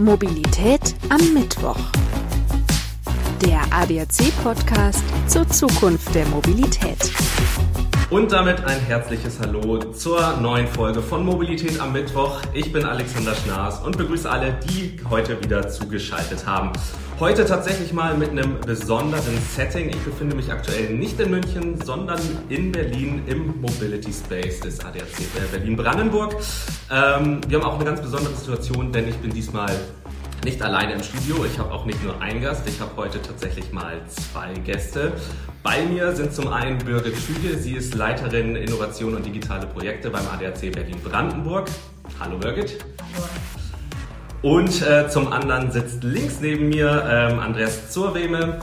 Mobilität am Mittwoch. Der ADAC-Podcast zur Zukunft der Mobilität. Und damit ein herzliches Hallo zur neuen Folge von Mobilität am Mittwoch. Ich bin Alexander Schnaas und begrüße alle, die heute wieder zugeschaltet haben. Heute tatsächlich mal mit einem besonderen Setting. Ich befinde mich aktuell nicht in München, sondern in Berlin im Mobility Space des ADAC äh, Berlin-Brandenburg. Ähm, wir haben auch eine ganz besondere Situation, denn ich bin diesmal nicht alleine im Studio. Ich habe auch nicht nur einen Gast, ich habe heute tatsächlich mal zwei Gäste. Bei mir sind zum einen Birgit Schüge, sie ist Leiterin Innovation und digitale Projekte beim ADAC Berlin-Brandenburg. Hallo Birgit. Hallo. Und äh, zum anderen sitzt links neben mir ähm, Andreas Zurweme.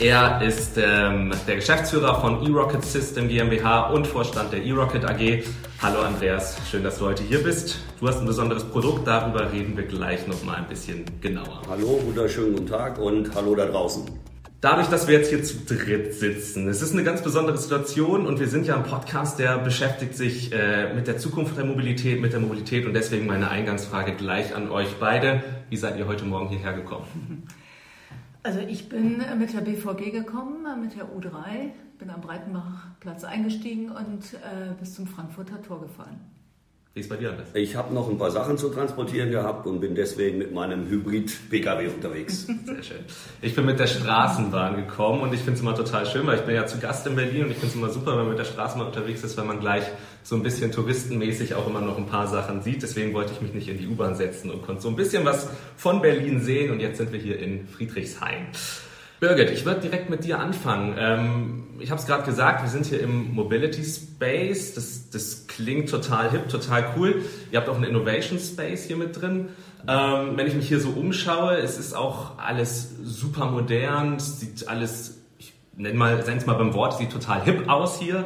Er ist ähm, der Geschäftsführer von eRocket System GmbH und Vorstand der eRocket AG. Hallo Andreas, schön, dass du heute hier bist. Du hast ein besonderes Produkt, darüber reden wir gleich noch mal ein bisschen genauer. Hallo, wunderschönen guten Tag und hallo da draußen. Dadurch, dass wir jetzt hier zu dritt sitzen, es ist eine ganz besondere Situation und wir sind ja ein Podcast, der beschäftigt sich äh, mit der Zukunft der Mobilität, mit der Mobilität und deswegen meine Eingangsfrage gleich an euch beide. Wie seid ihr heute Morgen hierher gekommen? Also ich bin mit der BVG gekommen, mit der U3, bin am Breitenbachplatz eingestiegen und äh, bis zum Frankfurter Tor gefahren. Wie ist bei dir anders? Ich habe noch ein paar Sachen zu transportieren gehabt und bin deswegen mit meinem Hybrid-Pkw unterwegs. Sehr schön. Ich bin mit der Straßenbahn gekommen und ich finde es immer total schön, weil ich bin ja zu Gast in Berlin und ich finde es immer super, wenn man mit der Straßenbahn unterwegs ist, weil man gleich so ein bisschen touristenmäßig auch immer noch ein paar Sachen sieht. Deswegen wollte ich mich nicht in die U-Bahn setzen und konnte so ein bisschen was von Berlin sehen und jetzt sind wir hier in Friedrichshain. Birgit, ich würde direkt mit dir anfangen. Ähm, ich habe es gerade gesagt, wir sind hier im Mobility Space. Das, das klingt total hip, total cool. Ihr habt auch einen Innovation Space hier mit drin. Ähm, wenn ich mich hier so umschaue, es ist auch alles super modern, sieht alles, ich nenne mal, es mal beim Wort, sieht total hip aus hier.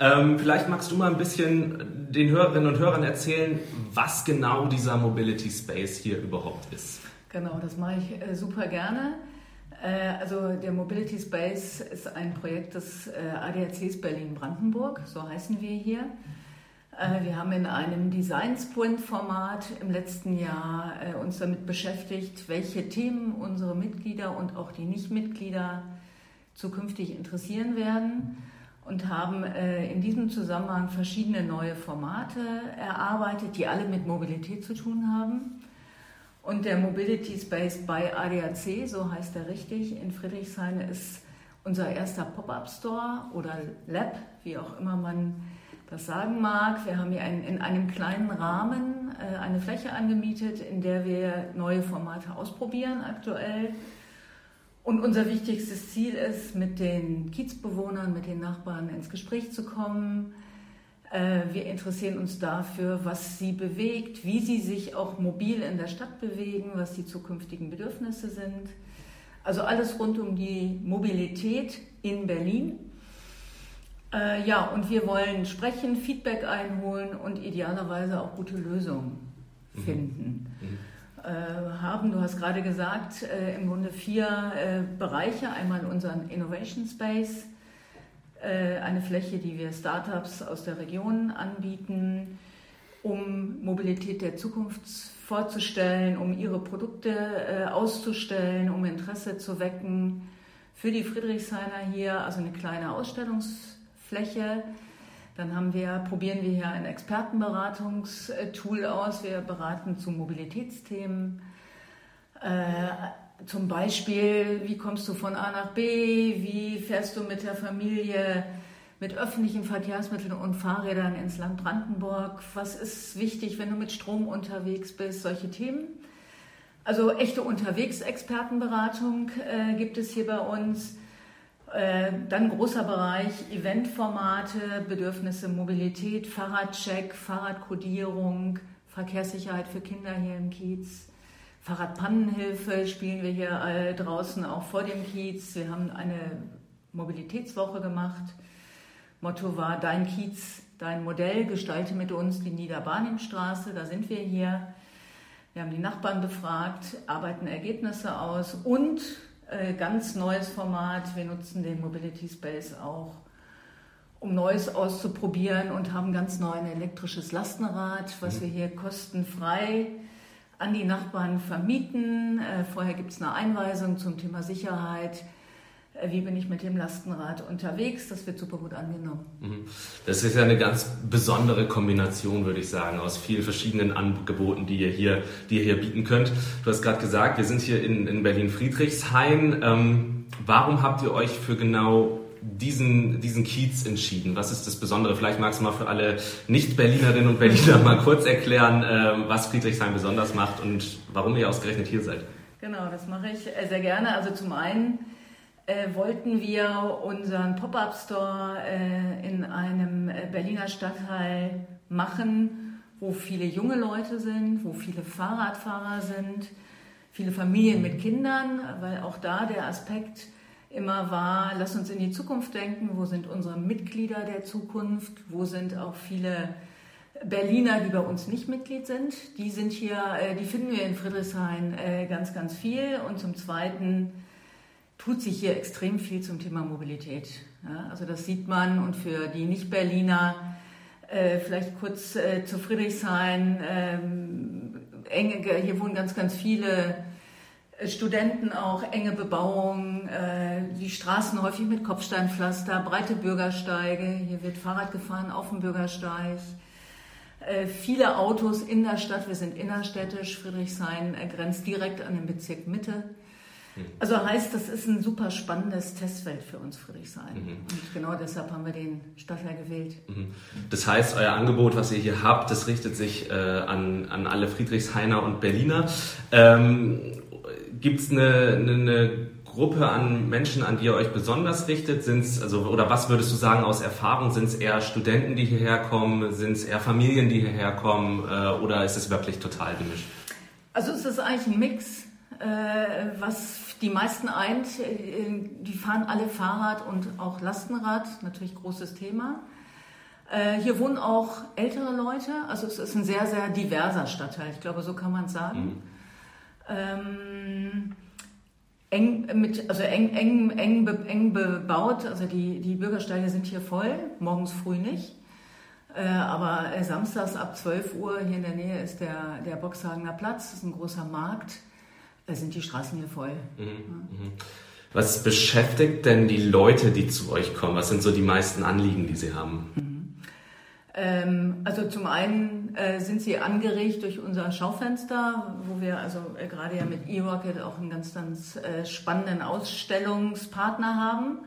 Ähm, vielleicht magst du mal ein bisschen den Hörerinnen und Hörern erzählen, was genau dieser Mobility Space hier überhaupt ist. Genau, das mache ich äh, super gerne. Äh, also der Mobility Space ist ein Projekt des äh, ADACs Berlin-Brandenburg, so heißen wir hier. Äh, wir haben in einem Design Sprint Format im letzten Jahr uns damit beschäftigt, welche Themen unsere Mitglieder und auch die Nichtmitglieder zukünftig interessieren werden und haben in diesem Zusammenhang verschiedene neue Formate erarbeitet, die alle mit Mobilität zu tun haben. Und der Mobility Space bei ADAC, so heißt er richtig, in Friedrichshain ist unser erster Pop-up Store oder Lab, wie auch immer man das sagen mag. Wir haben hier ein, in einem kleinen Rahmen äh, eine Fläche angemietet, in der wir neue Formate ausprobieren aktuell. Und unser wichtigstes Ziel ist, mit den Kiezbewohnern, mit den Nachbarn ins Gespräch zu kommen, wir interessieren uns dafür, was sie bewegt, wie sie sich auch mobil in der Stadt bewegen, was die zukünftigen Bedürfnisse sind. Also alles rund um die Mobilität in Berlin. Äh, ja, und wir wollen sprechen, Feedback einholen und idealerweise auch gute Lösungen mhm. finden. Mhm. Äh, haben, du hast gerade gesagt, äh, im Grunde vier äh, Bereiche. Einmal unseren Innovation Space, äh, eine Fläche, die wir Startups aus der Region anbieten, um Mobilität der Zukunft vorzustellen, um ihre Produkte äh, auszustellen, um Interesse zu wecken für die Friedrichshainer hier, also eine kleine Ausstellungsfläche. Dann haben wir, probieren wir hier ein Expertenberatungstool aus. Wir beraten zu Mobilitätsthemen. Zum Beispiel, wie kommst du von A nach B, wie fährst du mit der Familie mit öffentlichen Verkehrsmitteln und Fahrrädern ins Land Brandenburg, was ist wichtig, wenn du mit Strom unterwegs bist, solche Themen. Also echte Unterwegsexpertenberatung äh, gibt es hier bei uns. Äh, dann großer Bereich Eventformate, Bedürfnisse, Mobilität, Fahrradcheck, Fahrradkodierung, Verkehrssicherheit für Kinder hier im Kiez. Fahrradpannenhilfe spielen wir hier draußen auch vor dem Kiez. Wir haben eine Mobilitätswoche gemacht. Motto war Dein Kiez, dein Modell, gestalte mit uns die Niederbarnimstraße. Da sind wir hier. Wir haben die Nachbarn befragt, arbeiten Ergebnisse aus und äh, ganz neues Format. Wir nutzen den Mobility Space auch, um Neues auszuprobieren und haben ganz neu ein elektrisches Lastenrad, was mhm. wir hier kostenfrei an die Nachbarn vermieten. Äh, vorher gibt es eine Einweisung zum Thema Sicherheit. Äh, wie bin ich mit dem Lastenrad unterwegs? Das wird super gut angenommen. Mhm. Das ist ja eine ganz besondere Kombination, würde ich sagen, aus vielen verschiedenen Angeboten, die ihr hier, die ihr hier bieten könnt. Du hast gerade gesagt, wir sind hier in, in Berlin-Friedrichshain. Ähm, warum habt ihr euch für genau diesen, diesen Kiez entschieden? Was ist das Besondere? Vielleicht magst du mal für alle Nicht-Berlinerinnen und Berliner mal kurz erklären, äh, was Friedrichshain besonders macht und warum ihr ausgerechnet hier seid. Genau, das mache ich äh, sehr gerne. Also zum einen äh, wollten wir unseren Pop-up-Store äh, in einem äh, Berliner Stadtteil machen, wo viele junge Leute sind, wo viele Fahrradfahrer sind, viele Familien mit Kindern, weil auch da der Aspekt immer war, lass uns in die Zukunft denken, wo sind unsere Mitglieder der Zukunft, wo sind auch viele Berliner, die bei uns nicht Mitglied sind. Die sind hier, äh, die finden wir in Friedrichshain äh, ganz, ganz viel. Und zum Zweiten tut sich hier extrem viel zum Thema Mobilität. also das sieht man und für die Nicht-Berliner äh, vielleicht kurz zu Friedrichshain. Ähm, hier wohnen ganz, ganz viele Studenten auch, enge Bebauung, äh, die Straßen häufig mit Kopfsteinpflaster, breite Bürgersteige, hier wird Fahrrad gefahren auf dem Bürgersteig, äh, viele Autos in der Stadt, wir sind innerstädtisch, Friedrichshain grenzt direkt an den Bezirk Mitte. Hm. Also heißt, das ist ein super spannendes Testfeld für uns Friedrichshain. Mhm. Und genau deshalb haben wir den Stadtteil gewählt. Mhm. Das heißt, euer Angebot, was ihr hier habt, das richtet sich äh, an, an alle Friedrichshainer und Berliner. Ähm, Gibt es eine, eine, eine Gruppe an Menschen, an die ihr euch besonders richtet? Sind's, also, oder was würdest du sagen aus Erfahrung? Sind es eher Studenten, die hierher kommen? Sind es eher Familien, die hierher kommen? Äh, oder ist es wirklich total gemischt? Also es ist eigentlich ein Mix. Äh, was die meisten eint, äh, die fahren alle Fahrrad und auch Lastenrad, natürlich großes Thema. Hier wohnen auch ältere Leute, also es ist ein sehr, sehr diverser Stadtteil, ich glaube, so kann man es sagen. Mhm. Ähm, eng, mit, also eng, eng, eng, be, eng bebaut. Also die, die Bürgersteige sind hier voll, morgens früh nicht. Äh, aber äh, samstags ab 12 Uhr hier in der Nähe ist der, der Boxhagener Platz, das ist ein großer Markt, da sind die Straßen hier voll. Mhm, ja. Mhm. Was beschäftigt denn die Leute, die zu euch kommen? Was sind so die meisten Anliegen, die sie haben? Ähm, also zum einen äh, sind sie angeregt durch unser Schaufenster, wo wir also äh, gerade ja mit eRocket auch einen ganz, ganz äh, spannenden Ausstellungspartner haben.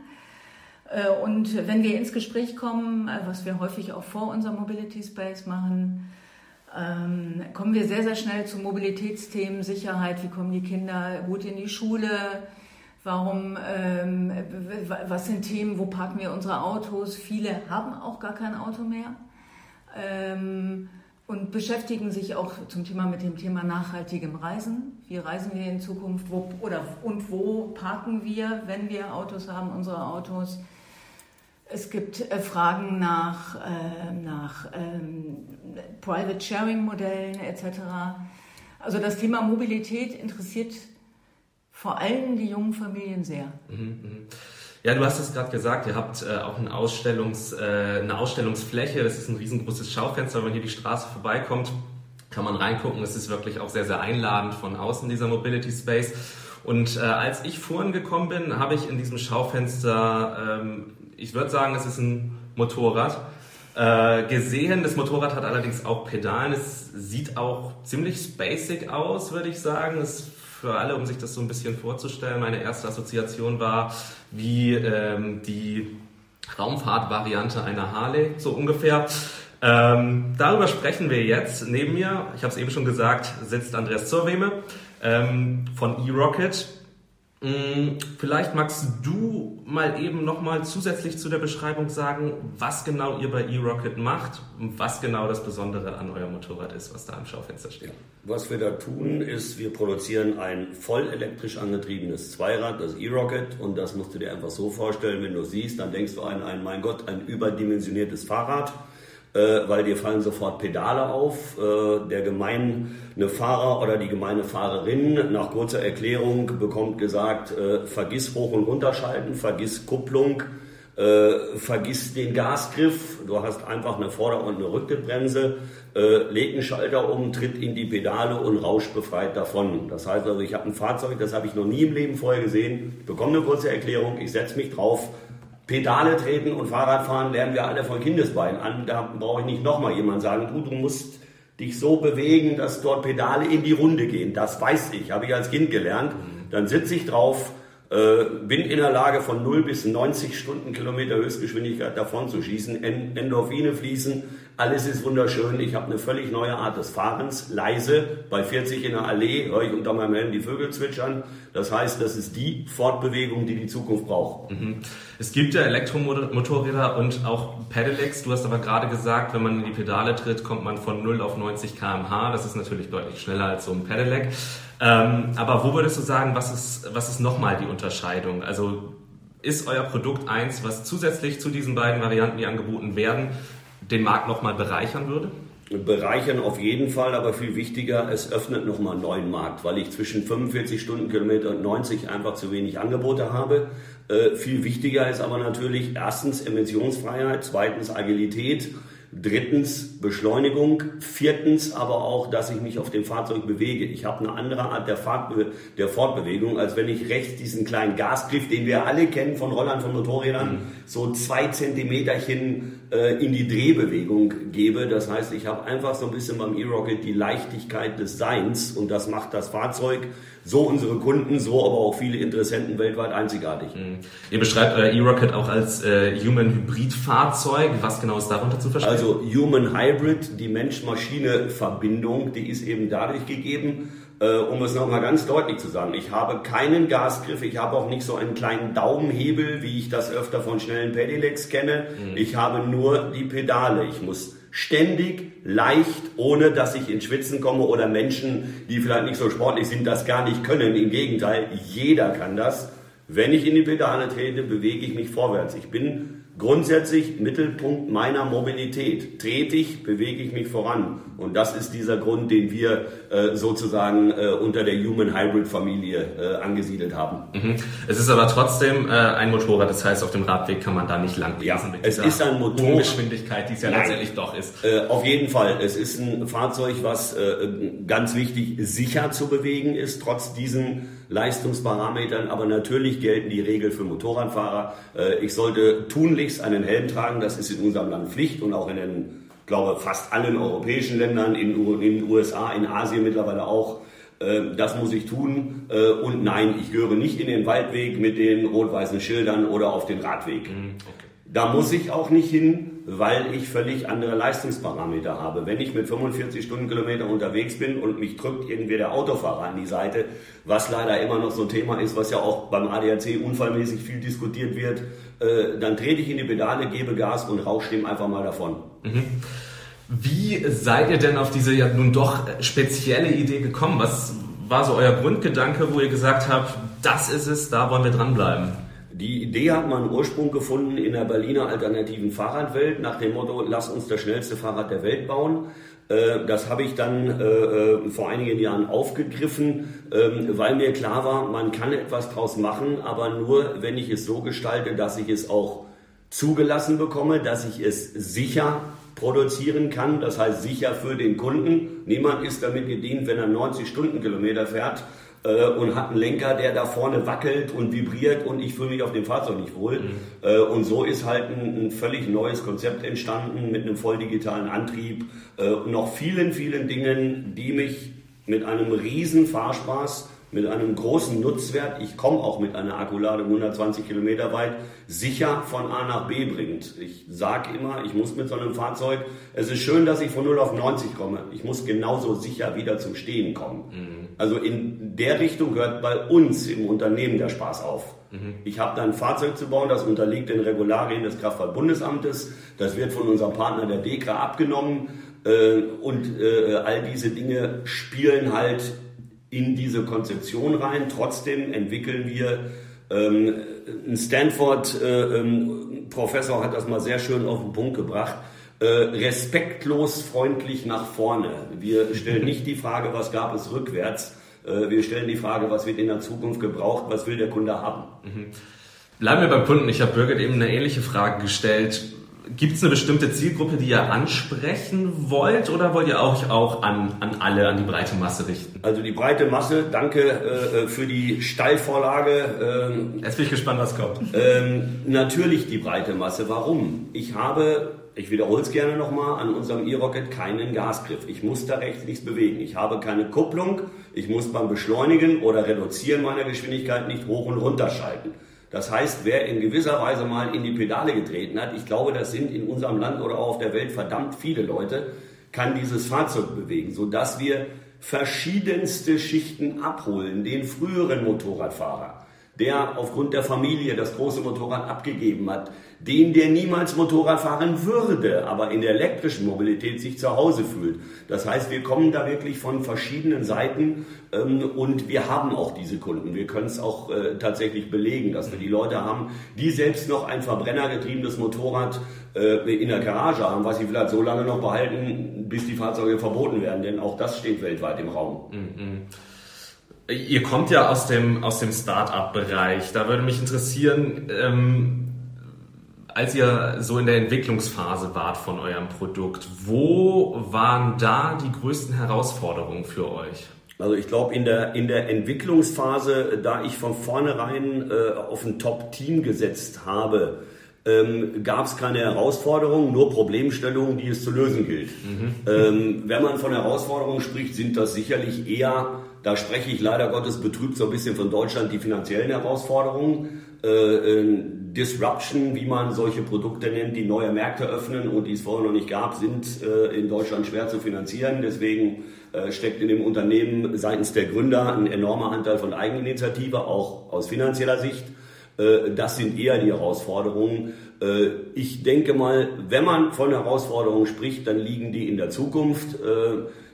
Und wenn wir ins Gespräch kommen, was wir häufig auch vor unserem Mobility Space machen, ähm, kommen wir sehr, sehr schnell zu Mobilitätsthemen, Sicherheit, wie kommen die Kinder gut in die Schule, Warum, ähm, was sind Themen, wo parken wir unsere Autos? Viele haben auch gar kein Auto mehr ähm, und beschäftigen sich auch zum Thema mit dem Thema nachhaltigem Reisen. Wie reisen wir in Zukunft wo, oder und wo parken wir, wenn wir Autos haben, unsere Autos? Es gibt äh, Fragen nach, äh, nach ähm, Private Sharing Modellen etc. Also das Thema Mobilität interessiert vor allem die jungen Familien sehr. Mhm, mh. Ja, du hast es gerade gesagt, ihr habt äh, auch Ausstellungs, äh, eine Ausstellungsfläche, das ist ein riesengroßes Schaufenster, wenn man hier die Straße vorbeikommt, kann man reingucken. Es ist wirklich auch sehr, sehr einladend von außen, dieser Mobility Space. Und äh, als ich vorhin gekommen bin, habe ich in diesem Schaufenster, ähm, ich würde sagen, es ist ein Motorrad, äh, gesehen. Das Motorrad hat allerdings auch Pedalen. Es sieht auch ziemlich basic aus, würde ich sagen. Es für alle, um sich das so ein bisschen vorzustellen. Meine erste Assoziation war wie ähm, die Raumfahrtvariante einer Harley, so ungefähr. Ähm, darüber sprechen wir jetzt. Neben mir, ich habe es eben schon gesagt, sitzt Andreas Zurweme ähm, von eRocket. Mm, vielleicht magst du mal eben nochmal zusätzlich zu der Beschreibung sagen, was genau ihr bei eRocket macht und was genau das Besondere an eurem Motorrad ist, was da im Schaufenster steht. Was wir da tun, ist, wir produzieren ein voll elektrisch angetriebenes Zweirad, das eRocket, und das musst du dir einfach so vorstellen, wenn du siehst, dann denkst du an ein, mein Gott, ein überdimensioniertes Fahrrad äh, weil dir fallen sofort Pedale auf. Äh, der gemeine Fahrer oder die gemeine Fahrerin nach kurzer Erklärung bekommt gesagt, äh, vergiss Hoch- und Runterschalten, vergiss Kupplung, äh, vergiss den Gasgriff, du hast einfach eine Vorder- und eine Rücktrittbremse, äh, leg einen Schalter um, tritt in die Pedale und rauscht befreit davon. Das heißt also, ich habe ein Fahrzeug, das habe ich noch nie im Leben vorher gesehen, ich bekomme eine kurze Erklärung, ich setze mich drauf, Pedale treten und Fahrradfahren lernen wir alle von Kindesbeinen an. Da brauche ich nicht nochmal jemand sagen, du, du musst dich so bewegen, dass dort Pedale in die Runde gehen. Das weiß ich, habe ich als Kind gelernt. Dann sitze ich drauf, äh, bin in der Lage von 0 bis 90 Stundenkilometer Höchstgeschwindigkeit davon zu schießen, Endorphine fließen, alles ist wunderschön. Ich habe eine völlig neue Art des Fahrens, leise, bei 40 in der Allee höre ich unter meinem Helm die Vögel zwitschern. Das heißt, das ist die Fortbewegung, die die Zukunft braucht. Mhm. Es gibt ja Elektromotorräder und auch Pedelecs. Du hast aber gerade gesagt, wenn man in die Pedale tritt, kommt man von 0 auf 90 km/h. Das ist natürlich deutlich schneller als so ein Pedelec. Ähm, aber wo würdest du sagen, was ist, was ist nochmal die Unterscheidung? Also ist euer Produkt eins, was zusätzlich zu diesen beiden Varianten, die angeboten werden, den Markt nochmal bereichern würde? Bereichern auf jeden Fall, aber viel wichtiger, es öffnet nochmal einen neuen Markt, weil ich zwischen 45 Stundenkilometer und 90 einfach zu wenig Angebote habe. Äh, viel wichtiger ist aber natürlich erstens Emissionsfreiheit, zweitens Agilität Drittens Beschleunigung. Viertens aber auch, dass ich mich auf dem Fahrzeug bewege. Ich habe eine andere Art der, Fahrtbe der Fortbewegung, als wenn ich rechts diesen kleinen Gasgriff, den wir alle kennen von Rollern, von Motorrädern, mhm. so zwei Zentimeterchen äh, in die Drehbewegung gebe. Das heißt, ich habe einfach so ein bisschen beim E-Rocket die Leichtigkeit des Seins und das macht das Fahrzeug so unsere Kunden, so aber auch viele Interessenten weltweit einzigartig. Mhm. Ihr beschreibt euer E-Rocket auch als äh, Human-Hybrid-Fahrzeug. Was genau ist darunter zu verstehen? Also Human Hybrid, die Mensch-Maschine-Verbindung, die ist eben dadurch gegeben, äh, um es nochmal ganz deutlich zu sagen, ich habe keinen Gasgriff, ich habe auch nicht so einen kleinen Daumenhebel, wie ich das öfter von schnellen Pedelecs kenne. Mhm. Ich habe nur die Pedale. Ich muss ständig, leicht, ohne dass ich ins Schwitzen komme oder Menschen, die vielleicht nicht so sportlich sind, das gar nicht können. Im Gegenteil, jeder kann das. Wenn ich in die Pedale trete, bewege ich mich vorwärts. Ich bin grundsätzlich Mittelpunkt meiner Mobilität. Trete ich, bewege ich mich voran. Und das ist dieser Grund, den wir äh, sozusagen äh, unter der Human Hybrid Familie äh, angesiedelt haben. Mhm. Es ist aber trotzdem äh, ein Motorrad, das heißt, auf dem Radweg kann man da nicht lang ja, mit es ist ein Motor Geschwindigkeit, die es ja Nein. letztendlich doch ist. Äh, auf jeden Fall. Es ist ein Fahrzeug, was äh, ganz wichtig sicher zu bewegen ist, trotz diesen Leistungsparametern. Aber natürlich gelten die Regeln für Motorradfahrer. ich sollte tunlichst einen Helm tragen. Das ist in unserem Land Pflicht und auch in den glaube fast allen europäischen Ländern, in den USA, in Asien mittlerweile auch. Äh, das muss ich tun. Äh, und nein, ich gehöre nicht in den Waldweg mit den rot-weißen Schildern oder auf den Radweg. Mhm, okay. Da muss ich auch nicht hin, weil ich völlig andere Leistungsparameter habe. Wenn ich mit 45 Stundenkilometer unterwegs bin und mich drückt irgendwie der Autofahrer an die Seite, was leider immer noch so ein Thema ist, was ja auch beim ADAC unfallmäßig viel diskutiert wird, äh, dann trete ich in die Pedale, gebe Gas und rausche dem einfach mal davon. Mhm. Wie seid ihr denn auf diese ja nun doch spezielle Idee gekommen? Was war so euer Grundgedanke, wo ihr gesagt habt, das ist es, da wollen wir dranbleiben? Die Idee hat man Ursprung gefunden in der Berliner alternativen Fahrradwelt nach dem Motto, lass uns das schnellste Fahrrad der Welt bauen. Äh, das habe ich dann äh, äh, vor einigen Jahren aufgegriffen, ähm, weil mir klar war, man kann etwas draus machen, aber nur, wenn ich es so gestalte, dass ich es auch zugelassen bekomme, dass ich es sicher produzieren kann, das heißt sicher für den Kunden. Niemand ist damit gedient, wenn er 90 Stundenkilometer fährt äh, und hat einen Lenker, der da vorne wackelt und vibriert und ich fühle mich auf dem Fahrzeug nicht wohl. Mhm. Äh, und so ist halt ein, ein, völlig neues Konzept entstanden mit einem voll digitalen Antrieb äh, und noch vielen, vielen Dingen, die mich mit einem riesen Fahrspaß mit einem großen Nutzwert, ich komme auch mit einer Akkuladung 120 Kilometer weit, sicher von A nach B bringt. Ich sage immer, ich muss mit so einem Fahrzeug, es ist schön, dass ich von 0 auf 90 komme, ich muss genauso sicher wieder zum Stehen kommen. Mhm. Also in der Richtung hört bei uns im Unternehmen der Spaß auf. Mhm. Ich habe da ein Fahrzeug zu bauen, das unterliegt den Regularien des Kraftfahrtbundesamtes, das wird von unserem Partner der DEKRA abgenommen äh, und äh, all diese Dinge spielen halt in diese Konzeption rein. Trotzdem entwickeln wir ähm, ein Stanford-Professor äh, ähm, hat das mal sehr schön auf den Punkt gebracht. Äh, respektlos freundlich nach vorne. Wir stellen nicht die Frage, was gab es rückwärts. Äh, wir stellen die Frage, was wird in der Zukunft gebraucht, was will der Kunde haben. Mhm. Bleiben wir beim Kunden. Ich habe Birgit eben eine ähnliche Frage gestellt. Gibt es eine bestimmte Zielgruppe, die ihr ansprechen wollt oder wollt ihr auch, auch an, an alle, an die breite Masse richten? Also die breite Masse, danke äh, für die Steilvorlage. Ähm, Jetzt bin ich gespannt, was kommt. Ähm, natürlich die breite Masse. Warum? Ich habe, ich wiederhole es gerne nochmal, an unserem E-Rocket keinen Gasgriff. Ich muss da rechts nichts bewegen. Ich habe keine Kupplung. Ich muss beim Beschleunigen oder Reduzieren meiner Geschwindigkeit nicht hoch und runter schalten. Das heißt, wer in gewisser Weise mal in die Pedale getreten hat, ich glaube, das sind in unserem Land oder auch auf der Welt verdammt viele Leute, kann dieses Fahrzeug bewegen, sodass wir verschiedenste Schichten abholen. Den früheren Motorradfahrer, der aufgrund der Familie das große Motorrad abgegeben hat, den, der niemals Motorrad fahren würde, aber in der elektrischen Mobilität sich zu Hause fühlt. Das heißt, wir kommen da wirklich von verschiedenen Seiten ähm, und wir haben auch diese Kunden. Wir können es auch äh, tatsächlich belegen, dass wir die Leute haben, die selbst noch ein verbrennergetriebenes Motorrad äh, in der Garage haben, was sie vielleicht so lange noch behalten, bis die Fahrzeuge verboten werden, denn auch das steht weltweit im Raum. Mhm. Ihr kommt ja aus dem, aus dem Start-up-Bereich. Da würde mich interessieren, ähm, als ihr so in der Entwicklungsphase wart von eurem Produkt, wo waren da die größten Herausforderungen für euch? Also ich glaube, in der, in der Entwicklungsphase, da ich von vornherein äh, auf ein Top-Team gesetzt habe, ähm, gab es keine Herausforderungen, nur Problemstellungen, die es zu lösen gilt. Mhm. Ähm, wenn man von Herausforderungen spricht, sind das sicherlich eher, da spreche ich leider Gottes betrübt so ein bisschen von Deutschland, die finanziellen Herausforderungen. Äh, äh, Disruption, wie man solche Produkte nennt, die neue Märkte öffnen und die es vorher noch nicht gab, sind äh, in Deutschland schwer zu finanzieren. Deswegen steckt in dem Unternehmen seitens der Gründer ein enormer Anteil von Eigeninitiative, auch aus finanzieller Sicht. Das sind eher die Herausforderungen. Ich denke mal, wenn man von Herausforderungen spricht, dann liegen die in der Zukunft,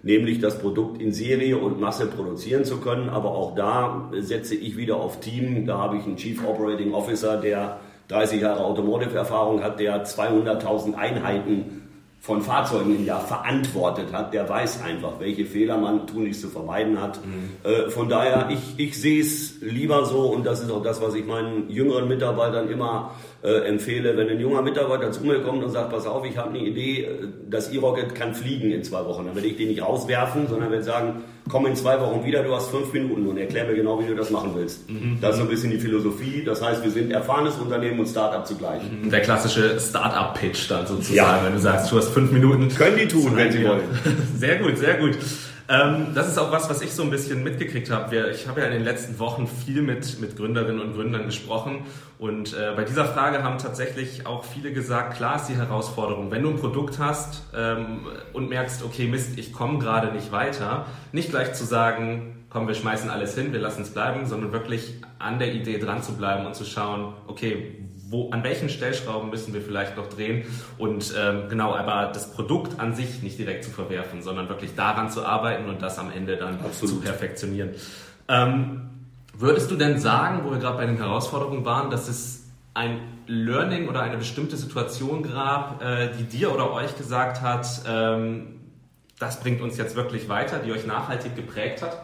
nämlich das Produkt in Serie und Masse produzieren zu können. Aber auch da setze ich wieder auf Team. Da habe ich einen Chief Operating Officer, der 30 Jahre Automotive-Erfahrung hat, der 200.000 Einheiten von Fahrzeugen im Jahr verantwortet hat, der weiß einfach, welche Fehler man tunlichst zu vermeiden hat. Mhm. Äh, von daher, ich, ich sehe es lieber so und das ist auch das, was ich meinen jüngeren Mitarbeitern immer äh, empfehle, wenn ein junger Mitarbeiter zu mir kommt und sagt, pass auf, ich habe eine Idee, äh, das E-Rocket kann fliegen in zwei Wochen, dann werde ich den nicht rauswerfen, sondern werde sagen, komm in zwei Wochen wieder, du hast fünf Minuten und erklär mir genau, wie du das machen willst. Mhm. Das ist so ein bisschen die Philosophie. Das heißt, wir sind erfahrenes Unternehmen und Startup zugleich. Mhm. Der klassische Startup-Pitch dann sozusagen, ja. wenn du sagst, du hast fünf Minuten. Können die tun, wenn sie wollen. Sehr gut, sehr gut. Ähm, das ist auch was, was ich so ein bisschen mitgekriegt habe. Ich habe ja in den letzten Wochen viel mit, mit Gründerinnen und Gründern gesprochen und äh, bei dieser Frage haben tatsächlich auch viele gesagt, klar ist die Herausforderung, wenn du ein Produkt hast ähm, und merkst, okay Mist, ich komme gerade nicht weiter, nicht gleich zu sagen, komm, wir schmeißen alles hin, wir lassen es bleiben, sondern wirklich an der Idee dran zu bleiben und zu schauen, okay, wo, an welchen Stellschrauben müssen wir vielleicht noch drehen und ähm, genau, aber das Produkt an sich nicht direkt zu verwerfen, sondern wirklich daran zu arbeiten und das am Ende dann Absolut. zu perfektionieren. Ähm, würdest du denn sagen, wo wir gerade bei den Herausforderungen waren, dass es ein Learning oder eine bestimmte Situation gab, äh, die dir oder euch gesagt hat, ähm, das bringt uns jetzt wirklich weiter, die euch nachhaltig geprägt hat?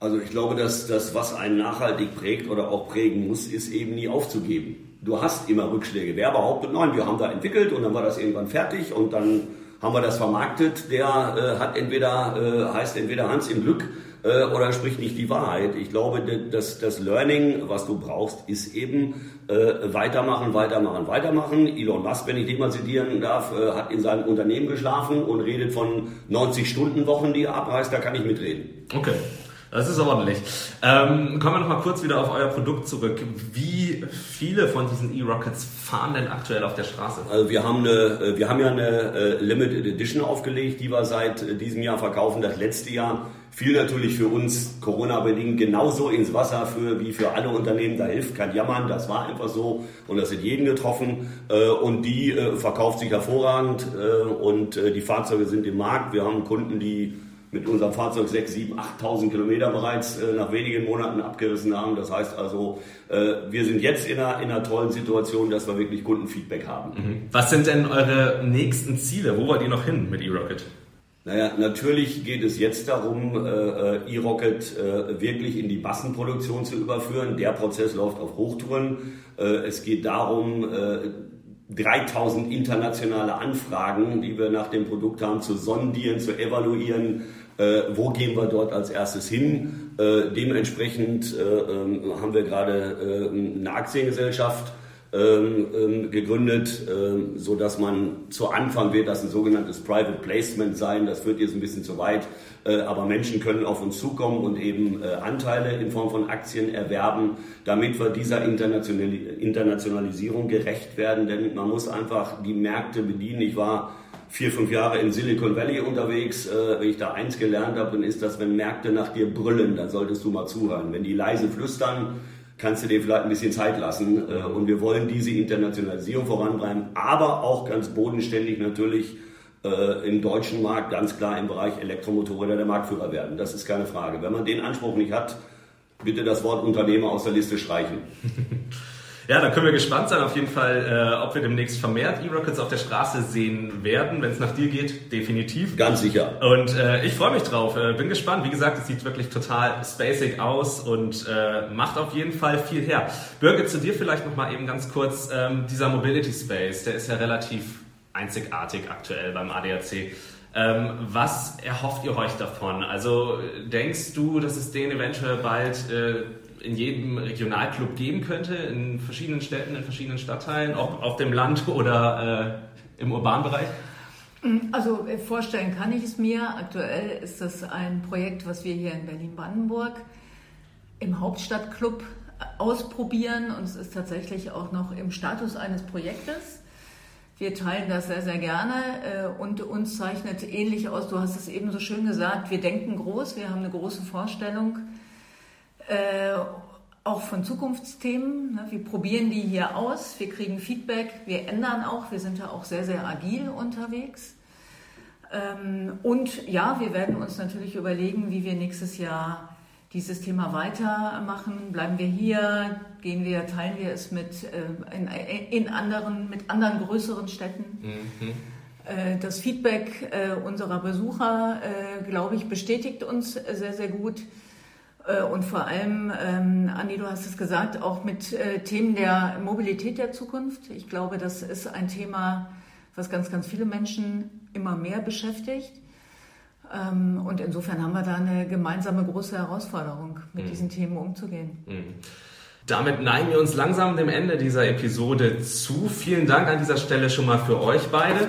Also ich glaube, dass das, was einen nachhaltig prägt oder auch prägen muss, ist eben nie aufzugeben du hast immer Rückschläge. Wer behauptet, nein, wir haben da entwickelt und dann war das irgendwann fertig und dann haben wir das vermarktet, der äh, hat entweder, äh, heißt entweder Hans im Glück äh, oder spricht nicht die Wahrheit. Ich glaube, das, das Learning, was du brauchst, ist eben äh, weitermachen, weitermachen, weitermachen. Elon Musk, wenn ich den mal zitieren darf, äh, hat in seinem Unternehmen geschlafen und redet von 90-Stunden-Wochen, die er abreißt, da kann ich mitreden. Okay. Das ist ordentlich. Ähm, kommen wir noch mal kurz wieder auf euer Produkt zurück. Wie viele von diesen E-Rockets fahren denn aktuell auf der Straße? Also wir haben, eine, äh, wir haben ja eine äh, Limited Edition aufgelegt, die wir seit äh, diesem Jahr verkaufen. Das letzte Jahr fiel natürlich für uns Corona-bedingt genauso ins Wasser für, wie für alle Unternehmen. Da hilft kein Jammern, das war einfach so und das hat jeden getroffen. Und die verkauft sich hervorragend und die Fahrzeuge sind im Markt. Wir haben Kunden, die mit unserem Fahrzeug 6, 7, 8.000 Kilometer bereits äh, nach wenigen Monaten abgerissen haben. Das heißt also, äh, wir sind jetzt in einer, in einer tollen Situation, dass wir wirklich Kundenfeedback haben. Mhm. Was sind denn eure nächsten Ziele? Wo wollt ihr noch hin mit eRocket? Naja, natürlich geht es jetzt darum, äh, E-Rocket äh, wirklich in die Massenproduktion zu überführen. Der Prozess läuft auf Hochtouren. Äh, es geht darum, 3000 internationale Anfragen, die wir nach dem Produkt haben, zu sondieren, zu evaluieren. Wo gehen wir dort als erstes hin? Dementsprechend ähm, haben wir gerade eine Aktiengesellschaft ähm, ähm, gegründet, ähm, so dass man zu Anfang wird das ein sogenanntes Private Placement sein. Das führt jetzt ein bisschen zu weit, äh, aber Menschen können auf uns zukommen und eben äh, Anteile in Form von Aktien erwerben, damit wir dieser Internationalisierung gerecht werden. Denn man muss einfach die Märkte bedienen. Ich war vier, fünf Jahre in Silicon Valley unterwegs. Äh, wenn ich da eins gelernt habe, dann ist das, wenn Märkte nach dir brüllen, dann solltest du mal zuhören. Wenn die leise flüstern, kannst du dir vielleicht ein bisschen Zeit lassen. Äh, und wir wollen diese Internationalisierung voranbringen, aber auch ganz bodenständig natürlich äh, im deutschen Markt ganz klar im Bereich Elektromotorräder der Marktführer werden. Das ist keine Frage. Wenn man den Anspruch nicht hat, bitte das Wort Unternehmer aus der Liste streichen. Ja, da können wir gespannt sein auf jeden Fall, äh, ob wir demnächst vermehrt E-Rockets auf der Straße sehen werden. Wenn es nach dir geht, definitiv. Ganz sicher. Und äh, ich freue mich drauf. Äh, bin gespannt. Wie gesagt, es sieht wirklich total spacig aus und äh, macht auf jeden Fall viel her. Birgit, zu dir vielleicht noch mal eben ganz kurz. Ähm, dieser Mobility Space, der ist ja relativ einzigartig aktuell beim ADAC. Ähm, was erhofft ihr euch davon? Also denkst du, dass es den eventuell bald äh, in jedem Regionalclub geben könnte, in verschiedenen Städten, in verschiedenen Stadtteilen, ob auf dem Land oder äh, im urbanen Bereich? Also äh, vorstellen kann ich es mir. Aktuell ist das ein Projekt, was wir hier in Berlin-Brandenburg im Hauptstadtclub ausprobieren und es ist tatsächlich auch noch im Status eines Projektes. Wir teilen das sehr, sehr gerne äh, und uns zeichnet ähnlich aus. Du hast es eben so schön gesagt, wir denken groß, wir haben eine große Vorstellung äh, auch von Zukunftsthemen. Ne? Wir probieren die hier aus, wir kriegen Feedback, wir ändern auch, wir sind ja auch sehr, sehr agil unterwegs. Ähm, und ja, wir werden uns natürlich überlegen, wie wir nächstes Jahr dieses Thema weitermachen. Bleiben wir hier, gehen wir, teilen wir es mit, äh, in, in, anderen, mit anderen größeren Städten. Mhm. Äh, das Feedback unserer Besucher, glaube ich, bestätigt uns sehr, sehr gut. Äh, und vor allem, ähm, Andi, du hast es gesagt, auch mit äh, Themen der Mobilität der Zukunft. Ich glaube, das ist ein Thema, was ganz, ganz viele Menschen immer mehr beschäftigt. Ähm, und insofern haben wir da eine gemeinsame große Herausforderung, mit mhm. diesen Themen umzugehen. Mhm. Damit neigen wir uns langsam dem Ende dieser Episode zu. Vielen Dank an dieser Stelle schon mal für euch beide.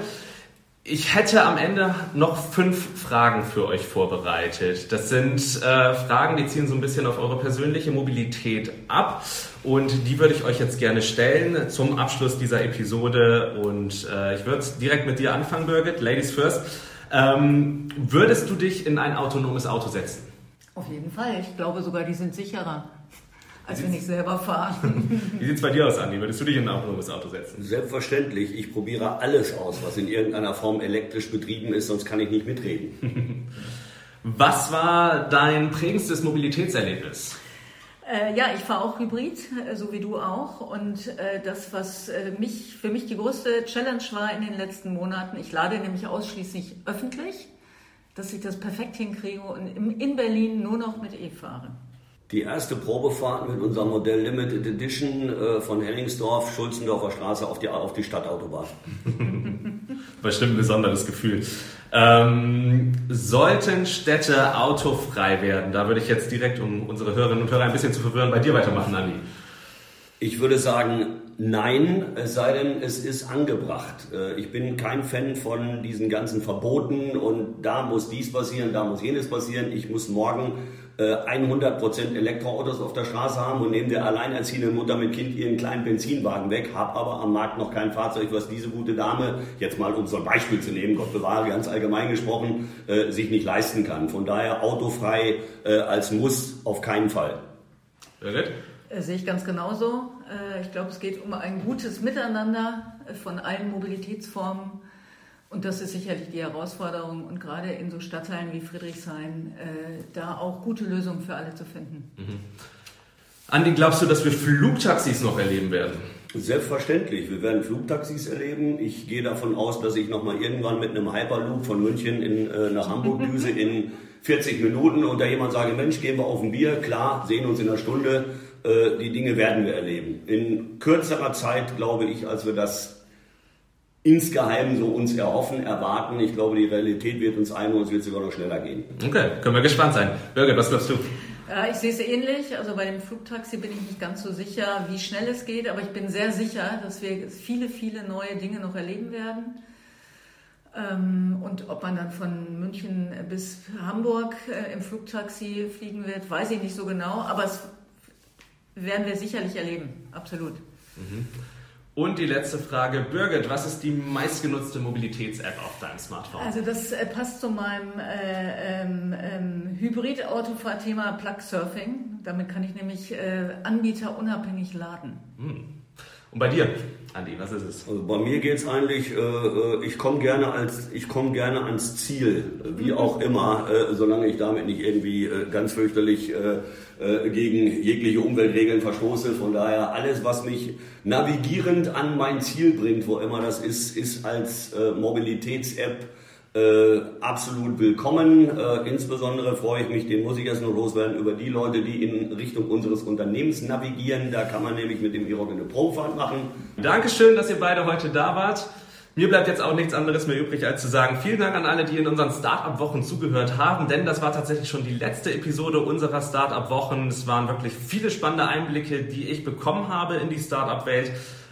Ich hätte am Ende noch fünf Fragen für euch vorbereitet. Das sind äh, Fragen, die ziehen so ein bisschen auf eure persönliche Mobilität ab. Und die würde ich euch jetzt gerne stellen zum Abschluss dieser Episode. Und äh, ich würde direkt mit dir anfangen, Birgit. Ladies first. Ähm, würdest du dich in ein autonomes Auto setzen? Auf jeden Fall. Ich glaube sogar, die sind sicherer als wenn ich selber fahre. Wie sieht es bei dir aus, Andi? Würdest du dich in ein autonomes Auto setzen? Selbstverständlich. Ich probiere alles aus, was in irgendeiner Form elektrisch betrieben ist, sonst kann ich nicht mitreden. was war dein prägendstes Mobilitätserlebnis? Äh, ja, ich fahre auch Hybrid, äh, so wie du auch. Und äh, das, was äh, mich, für mich die größte Challenge war in den letzten Monaten, ich lade nämlich ausschließlich öffentlich, dass ich das perfekt hinkriege und in Berlin nur noch mit E fahre die erste Probefahrt mit unserem Modell Limited Edition äh, von Henningsdorf, Schulzendorfer Straße auf die, auf die Stadtautobahn. Bestimmt ein besonderes Gefühl. Ähm, sollten Städte autofrei werden? Da würde ich jetzt direkt, um unsere Hörerinnen und Hörer ein bisschen zu verwirren, bei dir weitermachen, Andi. Ich würde sagen, nein, es sei denn, es ist angebracht. Äh, ich bin kein Fan von diesen ganzen Verboten und da muss dies passieren, da muss jenes passieren. Ich muss morgen 100% äh, Elektroautos auf der Straße haben und nehme der alleinerziehende Mutter mit Kind ihren kleinen Benzinwagen weg, habe aber am Markt noch kein Fahrzeug, was diese gute Dame, jetzt mal um so ein Beispiel zu nehmen, Gott bewahre, ganz allgemein gesprochen, äh, sich nicht leisten kann. Von daher autofrei als Muss auf keinen Fall. Sehe ich ganz genauso. Ich glaube, es geht um ein gutes Miteinander von allen Mobilitätsformen und das ist sicherlich die Herausforderung und gerade in so Stadtteilen wie Friedrichshain äh, da auch gute Lösungen für alle zu finden. Mhm. Andi, glaubst du, dass wir Flugtaxis noch erleben werden? Selbstverständlich. Wir werden Flugtaxis erleben. Ich gehe davon aus, dass ich nochmal irgendwann mit einem Hyperloop von München in, äh, nach Hamburg düse in 40 Minuten und da jemand sage, Mensch, gehen wir auf ein Bier, klar, sehen uns in einer Stunde. Äh, die Dinge werden wir erleben. In kürzerer Zeit, glaube ich, als wir das insgeheim so uns erhoffen, erwarten. Ich glaube, die Realität wird uns ein und es wird sogar noch schneller gehen. Okay, können wir gespannt sein. Birgit, was glaubst du? Ja, ich sehe es ähnlich. Also bei dem Flugtaxi bin ich nicht ganz so sicher, wie schnell es geht, aber ich bin sehr sicher, dass wir viele, viele neue Dinge noch erleben werden. Ähm, und ob man dann von München bis Hamburg äh, im Flugtaxi fliegen wird, weiß ich nicht so genau, aber es werden wir sicherlich erleben, absolut. Mhm. Und die letzte Frage, Birgit, was ist die meistgenutzte Mobilitäts-App auf deinem Smartphone? Also das äh, passt zu meinem äh, ähm, ähm, Hybrid-Autofahr-Thema Plug-Surfing. Damit kann ich nämlich äh, Anbieter unabhängig laden. Hm. Und bei dir, Andi, was ist es? Also bei mir geht es eigentlich, äh, äh, ich komme gerne als, ich komme gerne ans Ziel, wie mhm. auch immer, äh, solange ich damit nicht irgendwie äh, ganz fürchterlich äh, äh, gegen jegliche Umweltregeln verstoße. Von daher alles, was mich navigierend an mein Ziel bringt, wo immer das ist, ist als Mobilitäts-App äh, absolut willkommen. Äh, insbesondere freue ich mich, den muss ich erst noch loswerden, über die Leute, die in Richtung unseres Unternehmens navigieren. Da kann man nämlich mit dem E-Rock eine Probefahrt machen. Dankeschön, dass ihr beide heute da wart. Mir bleibt jetzt auch nichts anderes mehr übrig, als zu sagen, vielen Dank an alle, die in unseren Startup-Wochen zugehört haben, denn das war tatsächlich schon die letzte Episode unserer Startup-Wochen. Es waren wirklich viele spannende Einblicke, die ich bekommen habe in die Startup-Welt.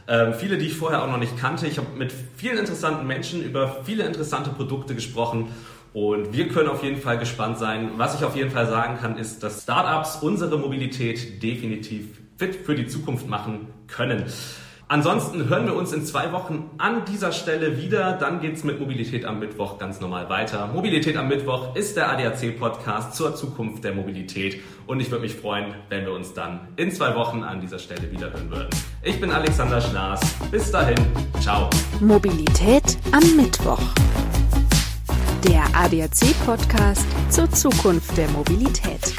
Ähm, viele, die ich vorher auch noch nicht kannte. Ich habe mit vielen interessanten Menschen über viele interessante Produkte gesprochen. Und wir können auf jeden Fall gespannt sein. Was ich auf jeden Fall sagen kann, ist, dass Startups unsere Mobilität definitiv fit für die Zukunft machen können. Ansonsten hören wir uns in zwei Wochen an dieser Stelle wieder. Dann geht's mit Mobilität am Mittwoch ganz normal weiter. Mobilität am Mittwoch ist der ADAC-Podcast zur Zukunft der Mobilität. Und ich würde mich freuen, wenn wir uns dann in zwei Wochen an dieser Stelle wieder hören würden. Ich bin Alexander Schnaas. Bis dahin. Ciao. Mobilität am Mittwoch. Der ADAC-Podcast zur Zukunft der Mobilität.